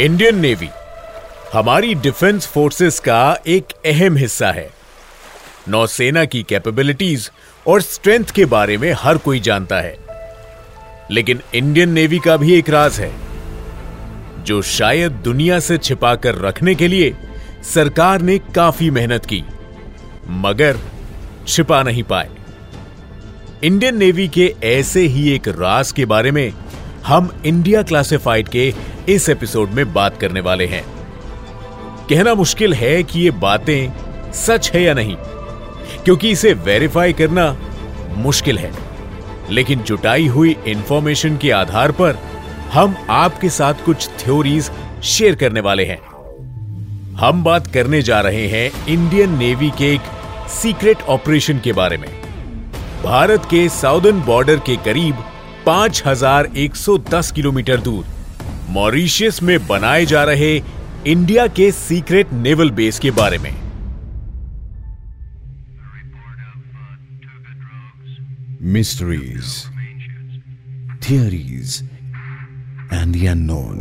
Indian navy हमारी defence forces का एक अहम हिस्सा है। नौसेना की कैपेबिलिटीज और स्ट्रेंथ के बारे में हर कोई जानता है। लेकिन इंडियन नेवी का भी एक राज है, जो शायद दुनिया से छिपाकर रखने के लिए सरकार ने काफ़ी मेहनत की, मगर छिपा नहीं पाए। इंडियन नेवी के ऐसे ही एक राज के बारे में हम इंडिया क्लासिफाइड के इस एपिसोड में बात करने वाले हैं। कहना मुश्किल है कि ये बातें सच है या नहीं, क्योंकि इसे वेरीफाई करना मुश्किल है। लेकिन जुटाई हुई इंफॉर्मेशन के आधार पर हम आपके साथ कुछ थ्योरीज शेयर करने वाले हैं। हम बात करने जा रहे हैं इंडियन नेवी के एक सीक्रेट ऑपरेशन के बारे में। भारत के साउदर्न बॉर्डर के करीब 5110 किलोमीटर दूर। मॉरिशियस में बनाए जा रहे इंडिया के सीक्रेट नेवल बेस के बारे में। Mysteries theories and yon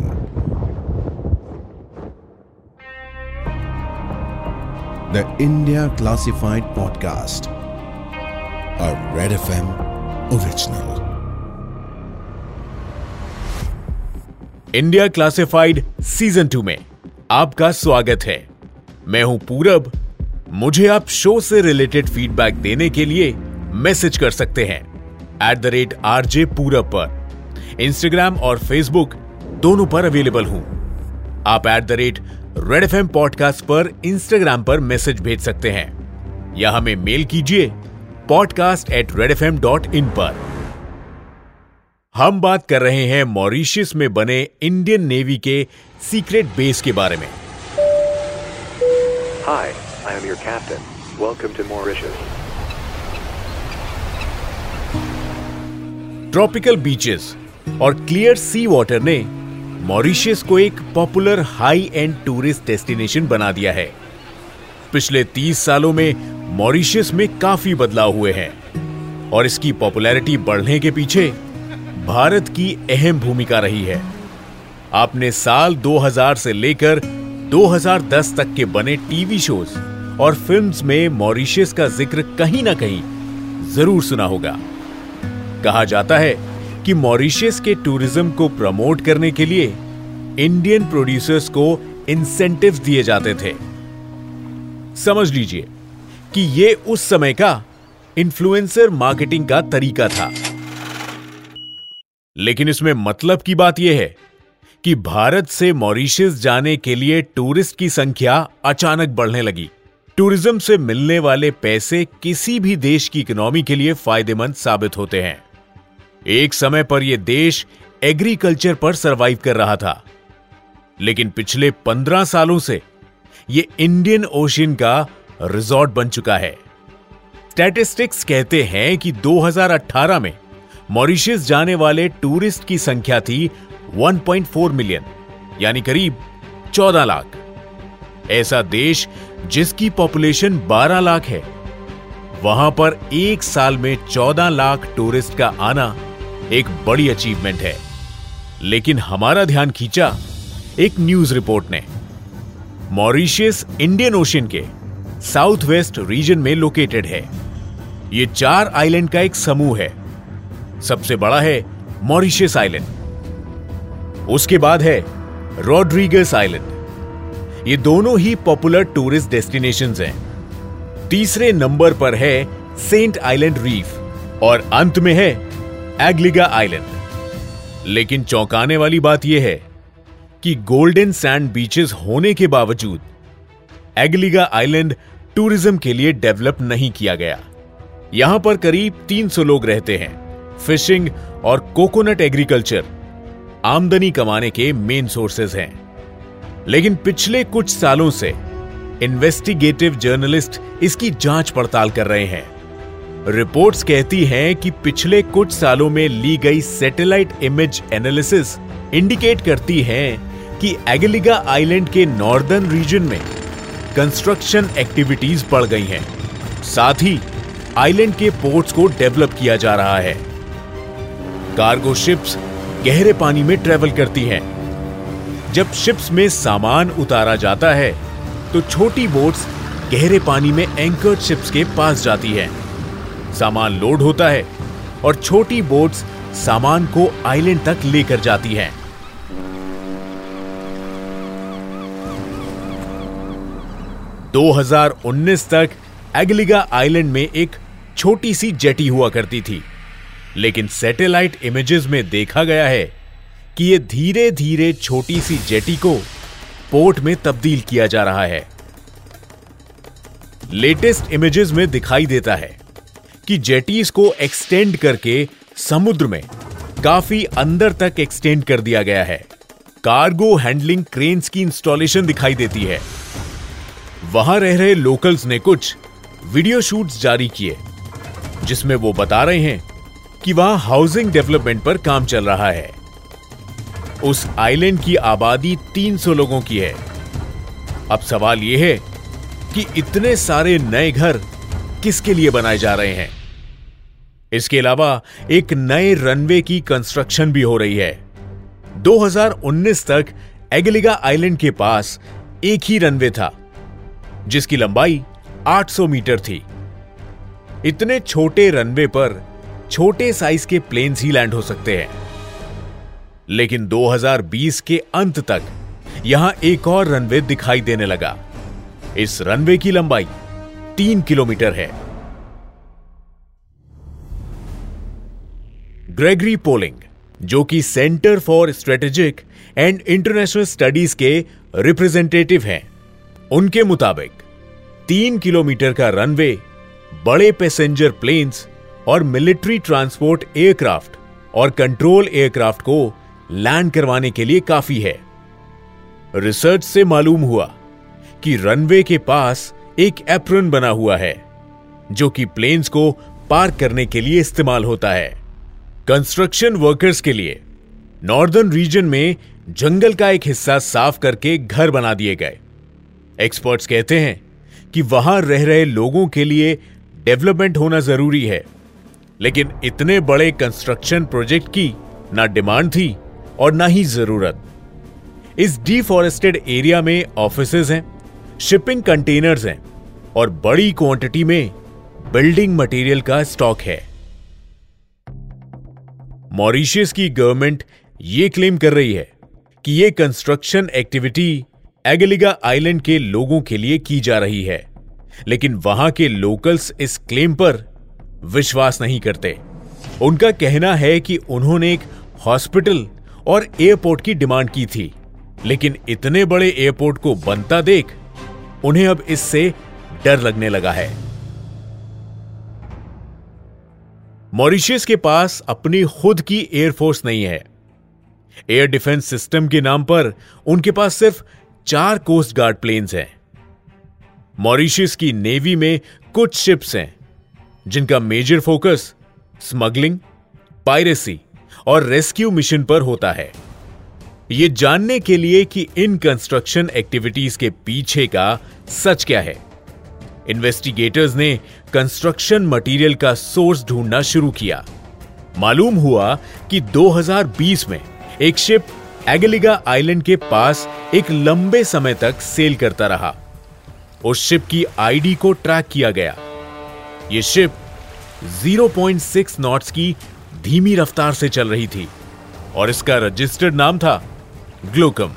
the India classified podcast और Red F M original India classified season two में आपका स्वागत है। मैं हूँ पूरब। मुझे आप शो से रिलेटेड फीडबैक देने के लिए मैसेज कर सकते हैं। At the rate R J Purab पर। इंस्टाग्राम और फेसबुक दोनों पर अवेलेबल हूँ। आप at the rate Red F M podcast पर इंस्टाग्राम पर मैसेज भेज सकते हैं। या हमें मेल कीजिए podcast at Red F M dot in पर। हम बात कर रहे हैं मॉरिशियस में बने इंडियन नेवी के सीक्रेट बेस के बारे में Hi, I am your captain. Welcome to Mauritius. Tropical beaches और क्लियर सी वाटर ने मॉरिशियस को एक popular high end tourist destination बना दिया है पिछले 30 सालों में मॉरिशियस में काफ़ी बदलाव हुए हैं और इसकी पॉपुलैरिटी बढ़ने के पीछे भारत की अहम भूमिका रही है। आपने साल 2000 से लेकर 2010 तक के बने टीवी शोज़ और फिल्म्स में मॉरिशियस का ज़िक्र कहीं ना कहीं ज़रूर सुना होगा। कहा जाता है कि मॉरिशियस के टूरिज़्म को प्रमोट करने के लिए इंडियन प्रोड्यूसर्स को इंसेंटिव्स दिए जाते थे। समझ लीजिए कि यह उस समय का इन्फ्लुएंसर मार्केटिंग का तरीका था। लेकिन इसमें मतलब की बात यह है कि भारत से मॉरिशस जाने के लिए टूरिस्ट की संख्या अचानक बढ़ने लगी। टूरिज़्म से मिलने वाले पैसे किसी भी देश की इकोनॉमी के लिए फ़ायदेमंद साबित होते हैं। एक समय पर यह देश एग्रीकल्चर पर सरवाइव कर रहा था। लेकिन पिछले पंद्रह सालों से यह इंडियन ओशियन का रिजॉर्ट बन चुका है। स्टैटिस्टिक्स कहते हैं कि 2018 में मॉरिशस जाने वाले टूरिस्ट की संख्या थी 1.4 मिलियन, यानी करीब 14 लाख। ऐसा देश जिसकी पॉपुलेशन 12 लाख है, वहाँ पर एक साल में 14 लाख टूरिस्ट का आना एक बड़ी अचीवमेंट है। लेकिन हमारा ध्यान खींचा, एक न्यूज़ रिपोर्ट ने। मॉरिशियस इंडियन ओशन के साउथ वेस्ट रीजन में लोकेटेड है। यह चार आइलैंड का एक समूह है। सबसे बड़ा है मॉरिशियस आइलैंड। उसके बाद है रॉड्रिगस आइलैंड। ये दोनों ही पॉपुलर टूरिस्ट डेस्टिनेशन हैं। तीसरे नंबर पर है सेंट आइलैंड रीफ और अंत में है एग्लिगा आइलैंड। लेकिन चौंकाने वाली बात यह है कि गोल्डन सैंड बीचेस होने के बावजूद एग्लिगा आइलैंड टूरिज़्म के लिए डेवलप नहीं किया गया। यहाँ पर करीब 300 लोग रहते हैं। फिशिंग और कोकोनट एग्रीकल्चर आमदनी कमाने के मेन सोर्सेज हैं। लेकिन पिछले कुछ सालों से इन्वेस्टिगेटिव जर्नलिस्ट इसकी जाँच पड़ताल कर रहे हैं। रिपोर्ट्स कहती हैं कि पिछले कुछ सालों में ली गई सैटेलाइट इमेज एनालिसिस इंडिकेट करती हैं कि एगलिगा आइलैंड के नॉर्दर्न रीजन में कंस्ट्रक्शन एक्टिविटीज़ बढ़ गई हैं। साथ ही आइलैंड के पोर्ट्स को डेवलप किया जा रहा है। कार्गो शिप्स गहरे पानी में ट्रेवल करती हैं। जब शिप्स में सामान उतारा जाता है तो छोटी बोट्स गहरे पानी में एंकर्ड शिप्स के पास जाती हैं। सामान लोड होता है और छोटी बोट्स सामान को आइलैंड तक लेकर जाती हैं। 2019 तक एगलिगा आइलैंड में एक छोटी सी जेटी हुआ करती थी। लेकिन सैटेलाइट इमेजेस में देखा गया है कि यह धीरे धीरे छोटी सी जेटी को पोर्ट में तब्दील किया जा रहा है। लेटेस्ट इमेजेस में दिखाई देता है कि जेटीज को एक्सटेंड करके समुद्र में काफ़ी अंदर तक एक्सटेंड कर दिया गया है। कार्गो हैंडलिंग क्रेन्स की इंस्टॉलेशन दिखाई देती है। वहाँ रह रहे लोकल्स ने कुछ वीडियो शूट्स जारी किए, जिसमें वो बता रहे हैं कि वहाँ हाउसिंग डेवलपमेंट पर काम चल रहा है। उस आइलैंड की आबादी 300 लोगों की है। अब सवाल यह है कि इतने सारे नए घर किसके लिए बनाए जा रहे हैं? इसके अलावा एक नए रनवे की कंस्ट्रक्शन भी हो रही है। 2019 तक एगलिगा आइलैंड के पास एक ही रनवे था, जिसकी लंबाई 800 मीटर थी। इतने छोटे रनवे पर छोटे साइज़ के प्लेन्स ही लैंड हो सकते हैं। लेकिन 2020 के अंत तक, यहाँ एक और रनवे दिखाई देने लगा। इस रनवे की लंबाई तीन किलोमीटर है। ग्रेगरी पोलिंग, जो कि Center for Strategic and International Studies के रिप्रेजेंटेटिव हैं, उनके मुताबिक, तीन किलोमीटर का रनवे बड़े पैसेंजर प्लेन्स और मिलिट्री ट्रांसपोर्ट एयरक्राफ्ट और कंट्रोल एयरक्राफ्ट को लैंड करवाने के लिए काफ़ी है। रिसर्च से मालूम हुआ कि रनवे के पास एक एप्रन बना हुआ है, जो कि प्लेन्स को पार्क करने के लिए इस्तेमाल होता है। कंस्ट्रक्शन वर्कर्स के लिए नॉर्दर्न रीजन में जंगल का एक हिस्सा साफ़ करके घर बना दिए गए। एक्सपर्ट्स कहते हैं कि वहाँ रह रहे लोगों के लिए डेवलपमेंट होना ज़रूरी है। लेकिन इतने बड़े कंस्ट्रक्शन प्रोजेक्ट की ना डिमांड थी और ना ही ज़रूरत। इस डिफॉरेस्टेड एरिया में ऑफिसेज हैं शिपिंग कंटेनर्स हैं और बड़ी क्वांटिटी में बिल्डिंग मटेरियल का स्टॉक है। मॉरिशियस की गवर्नमेंट ये क्लेम कर रही है कि यह कंस्ट्रक्शन एक्टिविटी एगलिगा आइलैंड के लोगों के लिए की जा रही है। लेकिन वहाँ के लोकल्स इस क्लेम पर विश्वास नहीं करते। उनका कहना है कि उन्होंने एक हॉस्पिटल और एयरपोर्ट की डिमांड की थी। लेकिन इतने बड़े एयरपोर्ट को बनता देख, उन्हें अब इससे डर लगने लगा है। मॉरिशियस के पास अपनी खुद की एयरफोर्स नहीं है। एयर डिफेंस सिस्टम के नाम पर उनके पास सिर्फ़ चार कोस्ट गार्ड प्लेन्स हैं। मॉरिशियस की नेवी में कुछ शिप्स हैं। जिनका मेजर फोकस स्मगलिंग पायरेसी और रेस्क्यू मिशन पर होता है। यह जानने के लिए कि इन कंस्ट्रक्शन एक्टिविटीज़ के पीछे का सच क्या है। इन्वेस्टिगेटर्स ने कंस्ट्रक्शन मटेरियल का सोर्स ढूंढना शुरू किया। मालूम हुआ कि 2020 में एक शिप एगलिगा आइलैंड के पास एक लंबे समय तक सेल करता रहा। उस शिप की आईडी को ट्रैक किया गया। यह शिप 0.6 नॉट्स की धीमी रफ्तार से चल रही थी और इसका रजिस्टर्ड नाम था ग्लोकम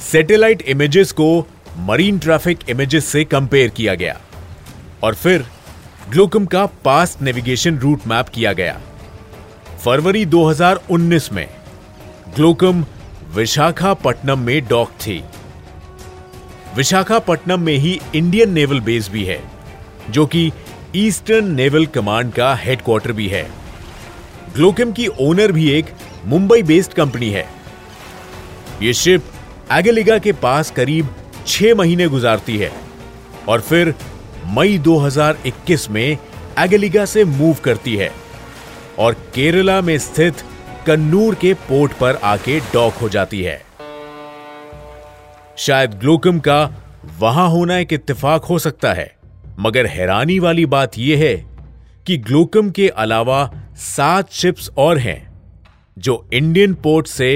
सैटेलाइट इमेजेस को मरीन ट्रैफ़िक इमेजेस से कंपेयर किया गया और फिर ग्लोकम का पास्ट नेविगेशन रूट मैप किया गया। फरवरी 2019 में ग्लोकम विशाखापट्टनम में डॉक थी। विशाखापट्टनम में ही इंडियन नेवल बेस भी है, जो कि ईस्टर्न नेवल कमांड का हेडक्वार्टर भी है। ग्लोकम की ओनर भी एक मुंबई बेस्ड कंपनी है। यह शिप एगलिगा के पास करीब छह महीने गुजारती है और फिर मई 2021 में एगलिगा से मूव करती है और केरला में स्थित कन्नूर के पोर्ट पर आके डॉक हो जाती है। शायद ग्लोकम का वहाँ होना एक इत्तेफाक हो सकता है। मगर हैरानी वाली बात यह है कि ग्लूकम के अलावा सात शिप्स और हैं, जो इंडियन पोर्ट से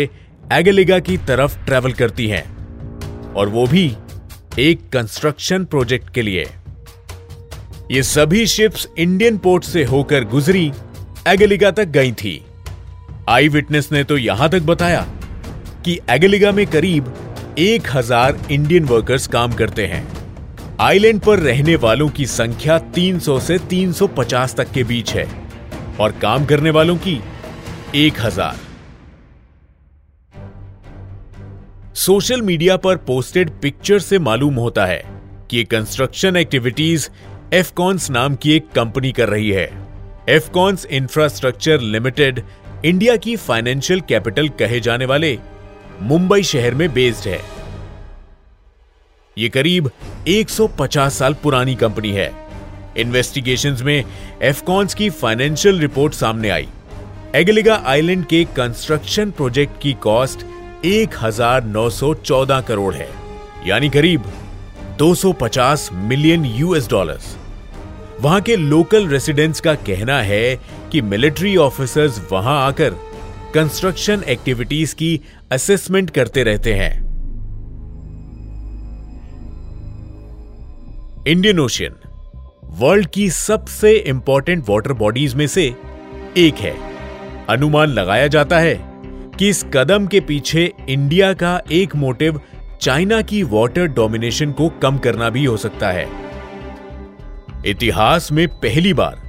एगेलिगा की तरफ़ ट्रेवल करती हैं, और वो भी एक कंस्ट्रक्शन प्रोजेक्ट के लिए। ये सभी शिप्स इंडियन पोर्ट से होकर गुजरी, एगेलिगा तक गई थी। आई विटनेस ने तो यहाँ तक बताया कि एगेलिगा में करीब एक हज़ार इंडियन वर्कर्स काम करते हैं। आइलैंड पर रहने वालों की संख्या 300 से 350 तक के बीच है और काम करने वालों की एक हज़ार। सोशल मीडिया पर पोस्टेड पिक्चर से मालूम होता है कि कंस्ट्रक्शन एक्टिविटीज़ एफकॉन्स नाम की एक कंपनी कर रही है। एफकॉन्स इंफ्रास्ट्रक्चर लिमिटेड इंडिया की फाइनेंशियल कैपिटल कहे जाने वाले मुंबई शहर में बेस्ड है। यह करीब 150 साल पुरानी कंपनी है। इन्वेस्टिगेशंस में एफकॉन्स की फाइनेंशियल रिपोर्ट सामने आई। एगलिगा आइलैंड के कंस्ट्रक्शन प्रोजेक्ट की कॉस्ट 1914 करोड़ है, यानी करीब 250 मिलियन यूएस डॉलर्स वहाँ के लोकल रेसिडेंट्स का कहना है कि मिलिट्री ऑफिसर्स वहाँ आकर कंस्ट्रक्शन एक्टिविटीज़ की असेसमेंट करते रहते हैं। इंडियन ओशियन वर्ल्ड की सबसे इंपॉर्टेंट वाटर बॉडीज में से एक है। अनुमान लगाया जाता है कि इस कदम के पीछे इंडिया का एक मोटिव चाइना की वाटर डोमिनेशन को कम करना भी हो सकता है। इतिहास में पहली बार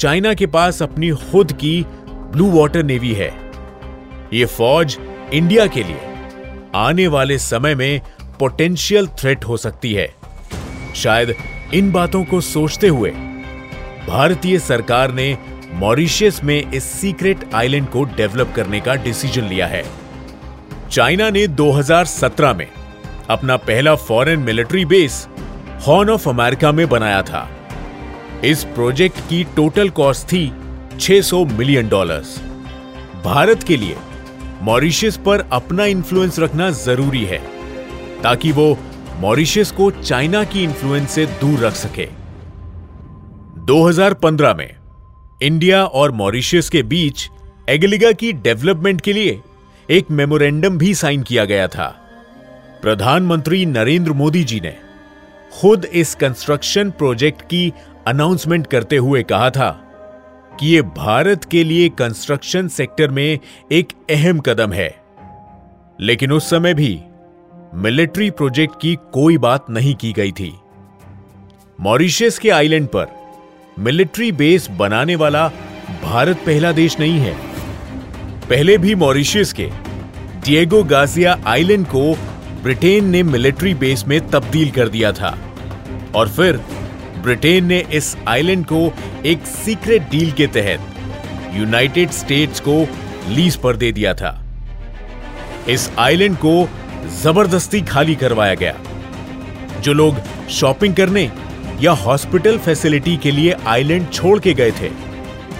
चाइना के पास अपनी खुद की ब्लू वाटर नेवी है। यह फौज इंडिया के लिए आने वाले समय में पोटेंशियल थ्रेट हो सकती है। शायद इन बातों को सोचते हुए, भारतीय सरकार ने मॉरिशियस में इस सीक्रेट आइलैंड को डेवलप करने का डिसीज़न लिया है। चाइना ने 2017 में अपना पहला foreign military base horn of America में बनाया था। इस प्रोजेक्ट की टोटल कॉस्ट थी 600 मिलियन डॉलर्स। भारत के लिए मॉरिशियस पर अपना इन्फ्लुएंस रखना ज़रूरी है, ताकि वो मॉरिशियस को चाइना की इन्फ्लुएंस से दूर रख सके। 2015 में, इंडिया और मॉरिशियस के बीच एगलिगा की डेवलपमेंट के लिए एक मेमोरेंडम भी साइन किया गया था। प्रधानमंत्री नरेंद्र मोदी जी ने खुद इस कंस्ट्रक्शन प्रोजेक्ट की अनाउंसमेंट करते हुए कहा था कि यह भारत के लिए कंस्ट्रक्शन सेक्टर में एक अहम कदम है। लेकिन उस समय भी मिलिट्री प्रोजेक्ट की कोई बात नहीं की गई थी। मॉरिशियस के आइलैंड पर मिलिट्री बेस बनाने वाला भारत पहला देश नहीं है। पहले भी मॉरिशियस के डिएगो गाजिया आइलैंड को ब्रिटेन ने मिलिट्री बेस में तब्दील कर दिया था और फिर ब्रिटेन ने इस आइलैंड को एक सीक्रेट डील के तहत यूनाइटेड स्टेट्स को लीज पर दे दिया था। इस आइलैंड को ज़बरदस्ती खाली करवाया गया। जो लोग शॉपिंग करने या हॉस्पिटल फैसिलिटी के लिए आइलैंड छोड़ के गए थे,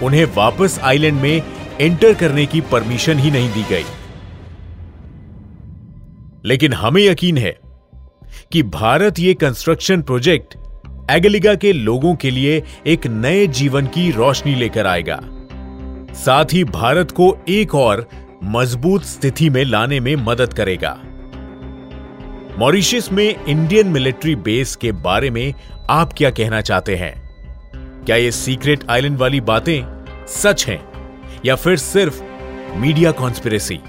उन्हें वापस आइलैंड में एंटर करने की परमिशन ही नहीं दी गई। लेकिन हमें यकीन है कि भारत ये कंस्ट्रक्शन प्रोजेक्ट एगलिगा के लोगों के लिए एक नए जीवन की रोशनी लेकर आएगा। साथ ही भारत को एक और मज़बूत स्थिति में लाने में मदद करेगा। मॉरिशस में इंडियन मिलिट्री बेस के बारे में आप क्या कहना चाहते हैं? क्या ये सीक्रेट आइलैंड वाली बातें सच हैं? या फिर सिर्फ़ मीडिया कॉन्स्पिरेसी?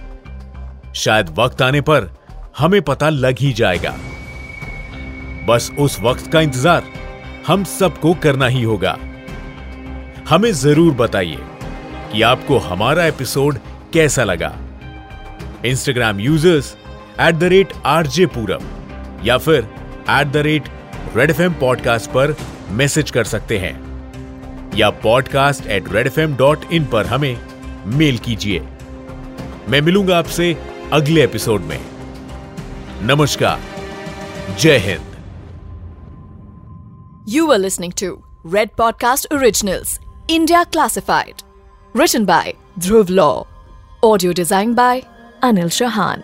शायद वक्त आने पर हमें पता लग ही जाएगा। बस उस वक्त का इंतज़ार हम सबको करना ही होगा। हमें ज़रूर बताइए कि आपको हमारा एपिसोड कैसा लगा। Instagram users at the rate RJ Puram या फिर at the rate Red F podcast पर मैसेज कर सकते हैं, या podcast at Red F M dot in पर हमें मेल कीजिए। मैं मिलूँगा आपसे अगले एपिसोड में। नमस्कार। जय Hind. You are listening to Red podcast originals India classified written by Dhruv Law audio design by Anil Chauhan